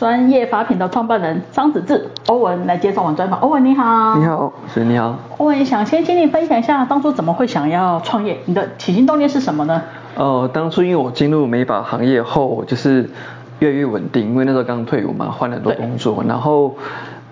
专业法品的创办人张子志欧文来接受我们专访。欧文你好，你好，是你好。欧文想先请你分享一下当初怎么会想要创业，你的起心动念是什么呢？哦、呃，当初因为我进入美发行业后，就是越来越稳定，因为那时候刚退伍嘛，换了很多工作，然后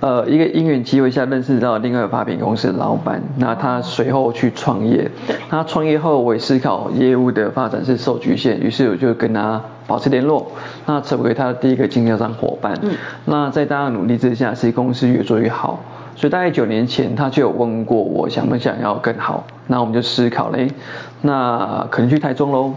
呃一个因缘机会下认识到另外一个发品公司的老板，那他随后去创业，他创业后我也思考业务的发展是受局限，于是我就跟他保持联络，那成为他的第一个经销商伙伴，嗯，那在大家努力之下，其实公司越做越好。所以大概九年前，他就有问过我想不想要更好，那我们就思考嘞，那可能去台中喽。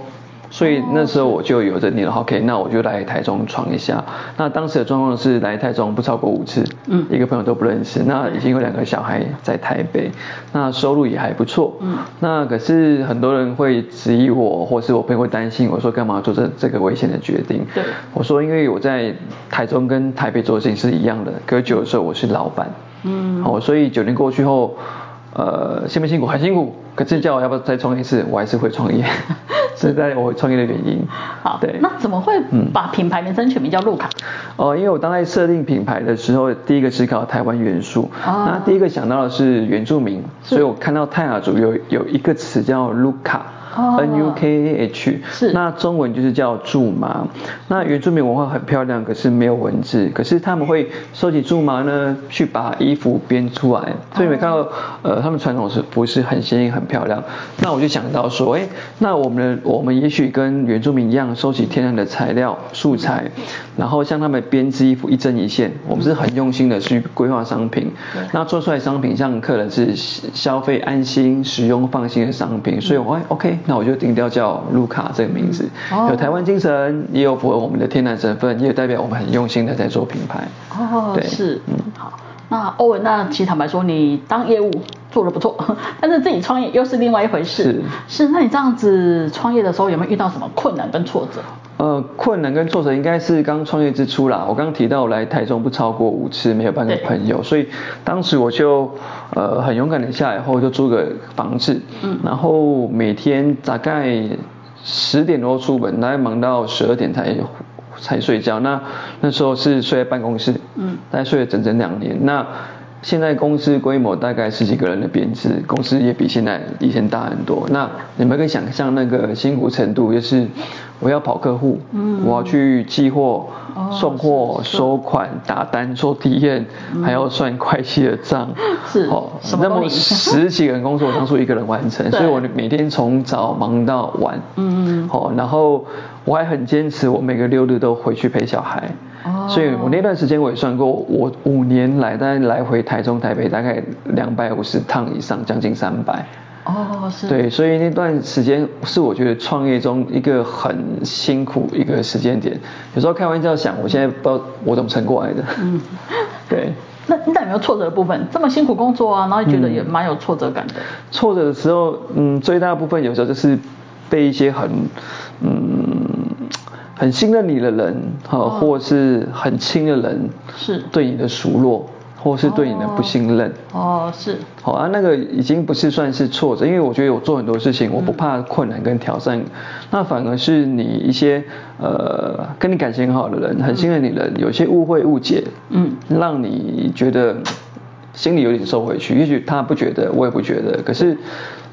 所以那时候我就有着你了，OK，那我就来台中闯一下。那当时的状况是来台中不超过五次，嗯，一个朋友都不认识。那已经有两个小孩在台北，那收入也还不错，嗯。那可是很多人会质疑我，或是我朋友会担心我说干嘛做这这个危险的决定？对，我说因为我在台中跟台北做的事情是一样的，可久的时候我是老板。嗯，好，所以九年过去后，呃，辛不辛苦？很辛苦。可是叫我要不要再创业一次，我还是会创业。这是在我创业的原因。好，对。那怎么会把品牌名称取名叫路卡？哦、呃，因为我当在设定品牌的时候，第一个思考台湾元素。哦。那第一个想到的是原住民，所以我看到泰雅族有有一个词叫路卡。N U K H，是，那中文就是叫苎麻。那原住民文化很漂亮，可是没有文字。可是他们会收集苎麻呢，去把衣服编出来。所以你们看到，呃，他们传统是不是很鲜艳、很漂亮。那我就想到说，哎，那我们的我们也许跟原住民一样，收集天然的材料素材，然后像他们编织衣服一针一线。我们是很用心的去规划商品，那做出来商品让客人是消费安心、使用放心的商品。所以我，哎，OK。那我就定调叫卢卡这个名字，有台湾精神，也有符合我们的天然成分，也有代表我们很用心的在做品牌。哦，对，是，嗯，好。那欧文，那其实坦白说，你当业务做的不错，但是自己创业又是另外一回事。是，是。那你这样子创业的时候，有没有遇到什么困难跟挫折？呃，困难跟挫折应该是刚创业之初啦。我刚刚提到我来台中不超过五次，没有半个朋友，所以当时我就呃很勇敢的下来后就租个房子，嗯，然后每天大概十点多出门，大概忙到十二点才。才睡觉，那那时候是睡在办公室，嗯，大概睡了整整两年。那现在公司规模大概十几个人的编制，公司也比现在以前大很多。那你们可以想象那个辛苦程度，就是我要跑客户，嗯，我要去寄货、送货、收款、打单、做体验，还要算会计的账，是哦，那么十几个人工作，当初一个人完成，所以我每天从早忙到晚，嗯嗯，好，然后。我还很坚持，我每个六日都回去陪小孩。哦。所以我那段时间我也算过，我五年来大概来回台中、台北大概两百五十趟以上，将近三百。哦，是。对，所以那段时间是我觉得创业中一个很辛苦一个时间点。有时候开玩笑想，我现在不知道我怎么撑过来的。嗯。对。那你有没有挫折的部分？这么辛苦工作啊，然后觉得也蛮有挫折感的。嗯。挫折的时候，嗯，最大的部分有时候就是被一些很，嗯。很信任你的人，哈，或是很亲的人，是对你的数落，或是对你的不信任。哦，是。好啊，那个已经不是算是挫折，因为我觉得我做很多事情，我不怕困难跟挑战，那反而是你一些呃跟你感情很好的人，很信任你的人，有些误会误解，嗯，让你觉得心里有点受委屈。也许他不觉得，我也不觉得，可是。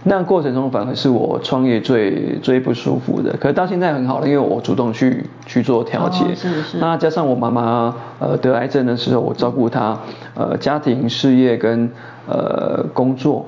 那过程中反而是我创业最最不舒服的，可是到现在很好了，因为我主动去去做调节。哦，是是。那加上我妈妈呃得癌症的时候，我照顾她呃家庭事业跟呃工作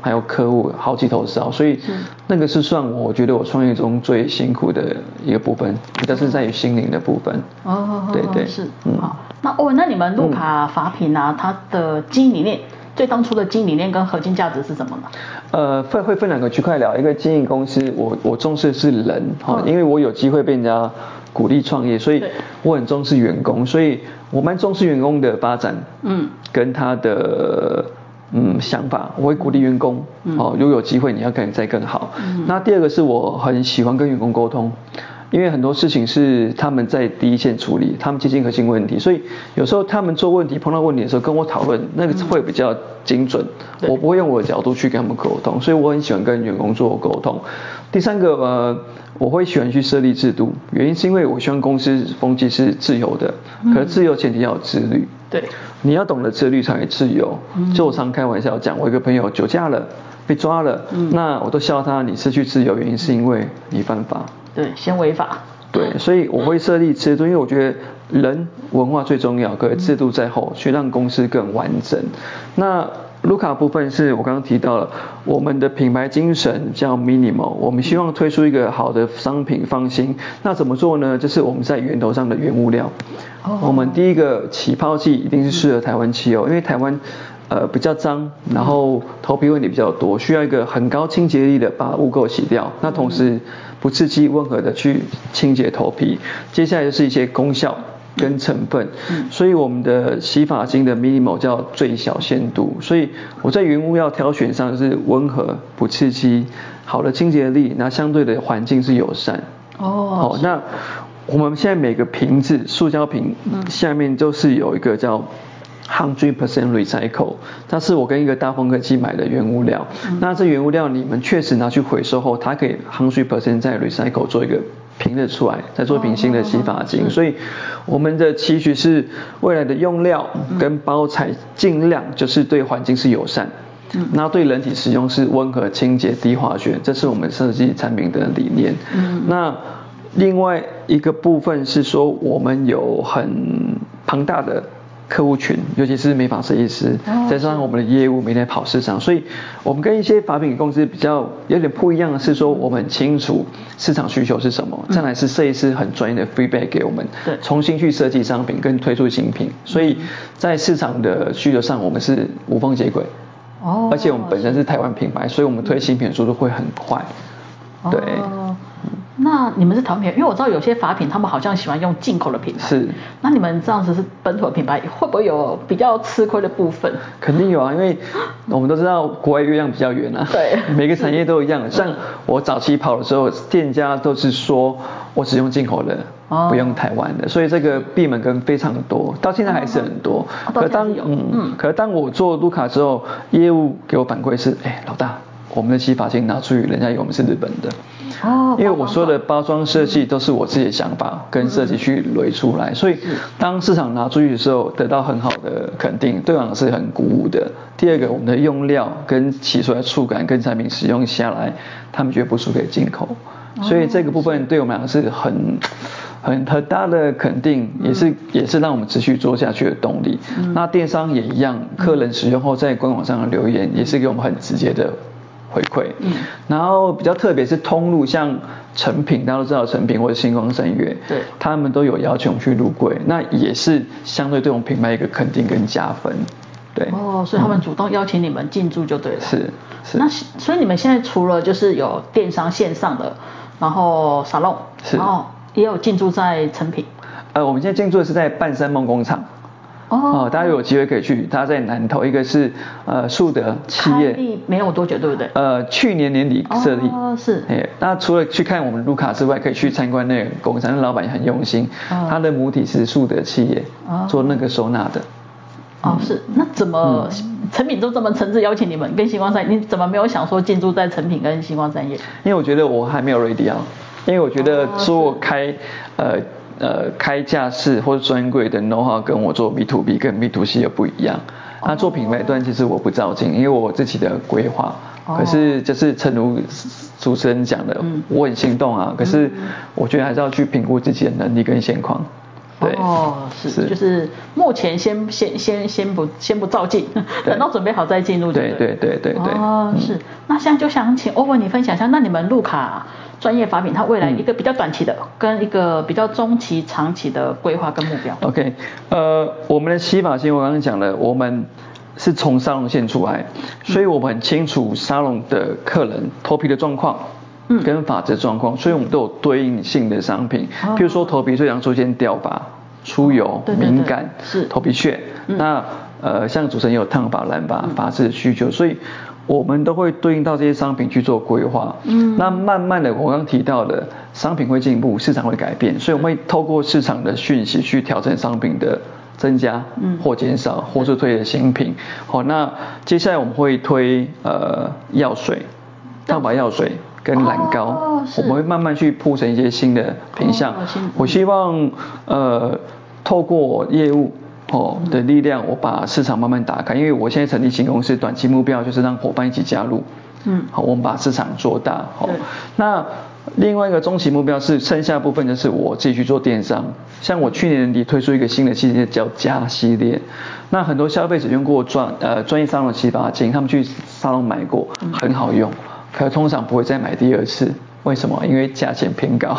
还有客户好几头烧，所以那个是算我觉得我创业中最辛苦的一个部分，但是在于心灵的部分。哦，对对是。嗯。好，那哦，那你们路卡法品啊，它的经营理念？最当初的经营理念跟核心价值是什么呢？呃，分会分两个区块聊。一个经营公司，我我重视的是人哈，因为我有机会被人家鼓励创业，所以我很重视员工，所以我蛮重视员工的发展，嗯，跟他的嗯想法，我会鼓励员工，哦，如果有机会你要可以再更好。那第二个是我很喜欢跟员工沟通。因为很多事情是他们在第一线处理，他们接近核心问题，所以有时候他们做问题碰到问题的时候跟我讨论，那个会比较精准。嗯、我不会用我的角度去跟他们沟通，所以我很喜欢跟员工做沟通。第三个呃，我会喜欢去设立制度，原因是因为我希望公司风气是自由的，可是自由前提要有自律。对，你要懂得自律才会自由。就我常开玩笑讲，我一个朋友酒驾了，被抓了，嗯、那我都笑他，你失去自由原因是因为你犯法。对，先违法。对，所以我会设立制度，因为我觉得人文化最重要，可是制度在后，去让公司更完整。那卢卡部分是我刚刚提到了，我们的品牌精神叫 minimal，我们希望推出一个好的商品放心。那怎么做呢？就是我们在源头上的原物料。哦。我们第一个起泡剂一定是适合台湾汽油，因为台湾呃比较脏，然后头皮问题比较多，需要一个很高清洁力的把污垢洗掉。那同时不刺激、温和的去清洁头皮。接下来就是一些功效。跟成分，所以我们的洗发精的 minimal 叫最小限度，所以我在原物料挑选上是温和不刺激，好的清洁力，那相对的环境是友善。哦，哦，那我们现在每个瓶子，塑胶瓶下面都是有一个叫 hundred percent recycle，它是我跟一个大风科技买的原物料，那这原物料你们确实拿去回收后，它可以 hundred percent 再 recycle 做一个。平的出来，再做一瓶新的洗发精，所以我们的期许是未来的用料跟包材尽量就是对环境是友善，那对人体使用是温和、清洁、低化学，这是我们设计产品的理念。那另外一个部分是说，我们有很庞大的。客户群，尤其是美发设计师，再加上我们的业务每天跑市场，所以我们跟一些法品公司比较有点不一样的是说，我们很清楚市场需求是什么，再来是设计师很专业的 feedback 给我们，对，重新去设计商品跟推出新品，所以在市场的需求上，我们是无缝接轨，哦，而且我们本身是台湾品牌，所以我们推新品的速度会很快，对。那你们是台湾品牌，因为我知道有些法品他们好像喜欢用进口的品牌。是。那你们这样子是本土的品牌，会不会有比较吃亏的部分？肯定有啊，因为我们都知道国外月亮比较圆啊。对。每个产业都一样，像我早期跑的时候，店家都是说我只用进口的，不用台湾的，所以这个闭门羹非常多，到现在还是很多。可当嗯嗯，可当我做卢卡之后，业务给我反馈是，哎，老大，我们的洗发精拿出去，人家以为我们是日本的。哦，因为我说的包装设计都是我自己的想法跟设计去垒出来，所以当市场拿出去的时候，得到很好的肯定，对我们是很鼓舞的。第二个，我们的用料跟洗出来触感跟产品使用下来，他们绝不输给进口，所以这个部分对我们俩是很很很大的肯定，也是也是让我们持续做下去的动力。那电商也一样，客人使用后在官网上的留言也是给我们很直接的。回馈，嗯，然后比较特别是通路，像成品，大家都知道成品或者星光三月，对，他们都有邀请我们去入柜，那也是相对对我们品牌一个肯定跟加分，对。哦，所以他们主动邀请你们进驻就对了。是是。那所以你们现在除了就是有电商线上的，然后沙龙，是，然后也有进驻在成品。呃，我们现在进驻的是在半山梦工厂。哦，大家有机会可以去，他在南投，一个是呃树德企业，立没有多久，对不对？呃，去年年底设立。哦，是。哎，那除了去看我们卢卡之外，可以去参观那个工厂，那老板也很用心，他的母体是树德企业，做那个收纳的。哦，是。那怎么成品都这么诚挚邀请你们跟星光三，你怎么没有想说进驻在成品跟星光三业？因为我觉得我还没有 ready 啊，因为我觉得做开呃。呃，开架式或者专柜的 know how 跟我做 B to B 跟 B to C 又不一样。那做品牌端其实我不照进，因为我自己的规划。可是就是诚如主持人讲的，我很心动啊。可是我觉得还是要去评估自己的能力跟现况。对。哦，是，就是目前先先先先不先不照进，等到准备好再进入。对对对对对。哦，是。那现在就想请欧文你分享一下，那你们路卡。专业发品，它未来一个比较短期的，嗯、跟一个比较中期、长期的规划跟目标。OK，呃，我们的洗发精我刚刚讲了，我们是从沙龙线出来，所以我们很清楚沙龙的客人头皮的状况，嗯，跟发质状况，所以我们都有对应性的商品，嗯、譬如说头皮最常出现掉发、出油、哦、对对对敏感，是。头皮屑，嗯、那呃，像主持人也有烫发、染发发质的需求，所以。我们都会对应到这些商品去做规划。嗯，那慢慢的，我刚刚提到的商品会进步，市场会改变，所以我们会透过市场的讯息去调整商品的增加，嗯，或减少，或是推的新品。好，那接下来我们会推呃药水、蛋白药水跟蓝膏，哦、我们会慢慢去铺成一些新的品相。哦、我希望呃透过业务。哦的力量，我把市场慢慢打开，因为我现在成立新公司，短期目标就是让伙伴一起加入，嗯，好，我们把市场做大，好对，那另外一个中期目标是剩下部分就是我自己去做电商，像我去年年底推出一个新的系列叫家系列，那很多消费者用过专呃专业沙龙洗发精，他们去沙龙买过，很好用，可是通常不会再买第二次，为什么？因为价钱偏高。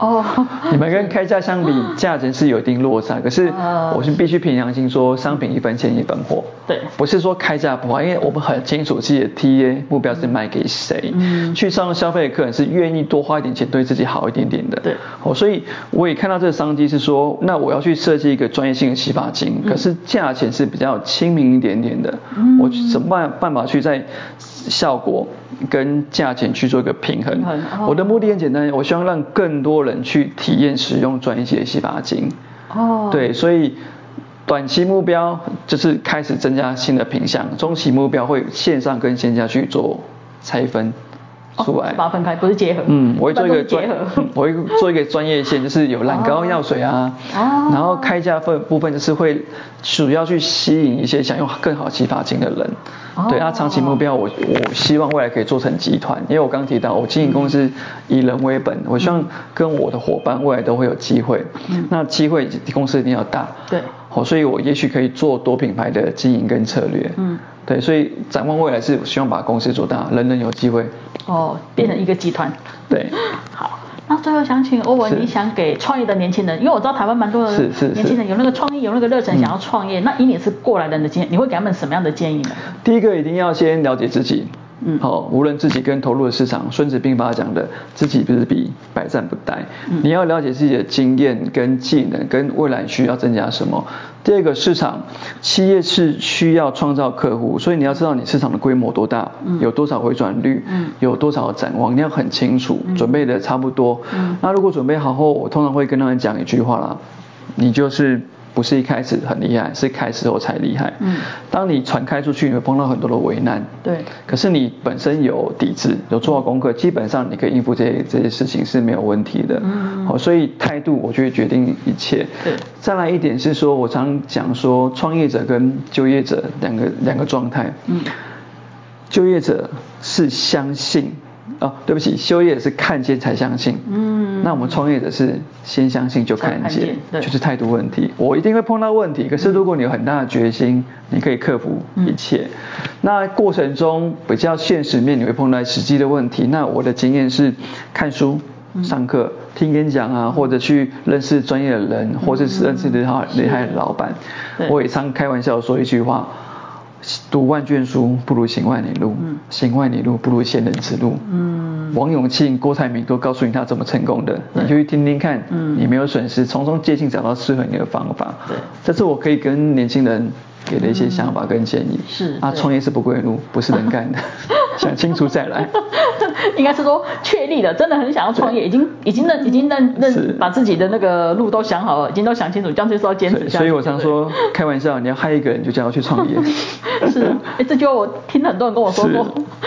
哦，你们跟开价相比，价钱是有一定落差。可是我是必须凭良心说，商品一分钱一分货。对，不是说开价不好，因为我们很清楚自己的 TA 目标是卖给谁。嗯，去上消费的客人是愿意多花一点钱，对自己好一点点的。对，哦，所以我也看到这个商机是说，那我要去设计一个专业性的洗发精，可是价钱是比较亲民一点点的。嗯，我怎么办办法去在效果跟价钱去做一个平衡。我的目的很简单，我希望让更多人去体验使用专业的洗发精。哦。对，所以短期目标就是开始增加新的品项，中期目标会线上跟线下去做拆分。出来，把它分开，不是结合。嗯，我会做一个专，我会做一个专业线，就是有染膏药水啊，然后开价分部分就是会主要去吸引一些想用更好洗发精的人。对，那长期目标我我希望未来可以做成集团，因为我刚提到我经营公司以人为本，我希望跟我的伙伴未来都会有机会。那机会公司一定要大。对。好，所以我也许可以做多品牌的经营跟策略。嗯。对，所以展望未来是希望把公司做大，人人有机会。哦，变成一个集团。对。好，那最后想请欧文，你想给创业的年轻人，因为我知道台湾蛮多的年轻人有那个创意，有那个热忱想要创业，那以你是过来人的经验，你会给他们什么样的建议呢？第一个一定要先了解自己。嗯，好，无论自己跟投入的市场，孙子兵法讲的，知己知彼，百战不殆。嗯，你要了解自己的经验跟技能，跟未来需要增加什么。第二个市场，企业是需要创造客户，所以你要知道你市场的规模多大，嗯，有多少回转率，嗯，有多少展望，你要很清楚，准备的差不多。嗯，那如果准备好后，我通常会跟他们讲一句话啦，你就是。不是一开始很厉害，是开始后才厉害。嗯，当你传开出去，你会碰到很多的危难。对。可是你本身有底子，有做好功课，基本上你可以应付这些这些事情是没有问题的。嗯。好，所以态度我觉得决定一切。对。再来一点是说，我常讲说，创业者跟就业者两个两个状态。嗯。就业者是相信。哦，对不起，修业是看见才相信。嗯，那我们创业者是先相信就看见，看见就是态度问题。我一定会碰到问题，可是如果你有很大的决心，嗯、你可以克服一切。嗯、那过程中比较现实面，你会碰到实际的问题。那我的经验是看书、上课、听演讲啊，或者去认识专业的人，或者是认识厉害厉害的老板。我也常开玩笑说一句话。读万卷书不如行万里路，嗯、行万里路不如先人之路。嗯，王永庆、郭台铭都告诉你他怎么成功的，你就去听听看，嗯、你没有损失，从中借鉴找到适合你的方法。对，这是我可以跟年轻人给的一些想法跟建议。嗯、是啊，创业是不归路，不是能干的。想清楚再来，应该是说确立了，真的很想要创业，已经已经认已经认认是把自己的那个路都想好了，已经都想清楚，这样就是要坚持下去。所以我常说对开玩笑，你要害一个人就叫他去创业。是，这句话我听很多人跟我说过，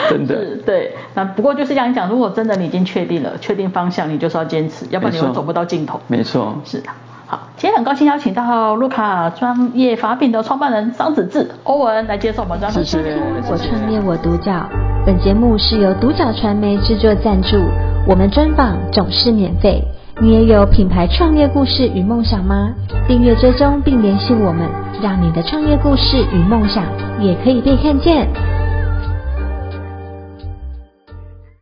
真的是对。那不过就是这样讲，如果真的你已经确定了，确定方向，你就是要坚持，要不然你会走不到尽头。没错，是的。好，今天很高兴邀请到卢卡专业发品的创办人张子志欧文来接受我们专访。谢谢。我创业我独角。本节目是由独角传媒制作赞助，我们专访总是免费。你也有品牌创业故事与梦想吗？订阅追踪并联系我们，让你的创业故事与梦想也可以被看见。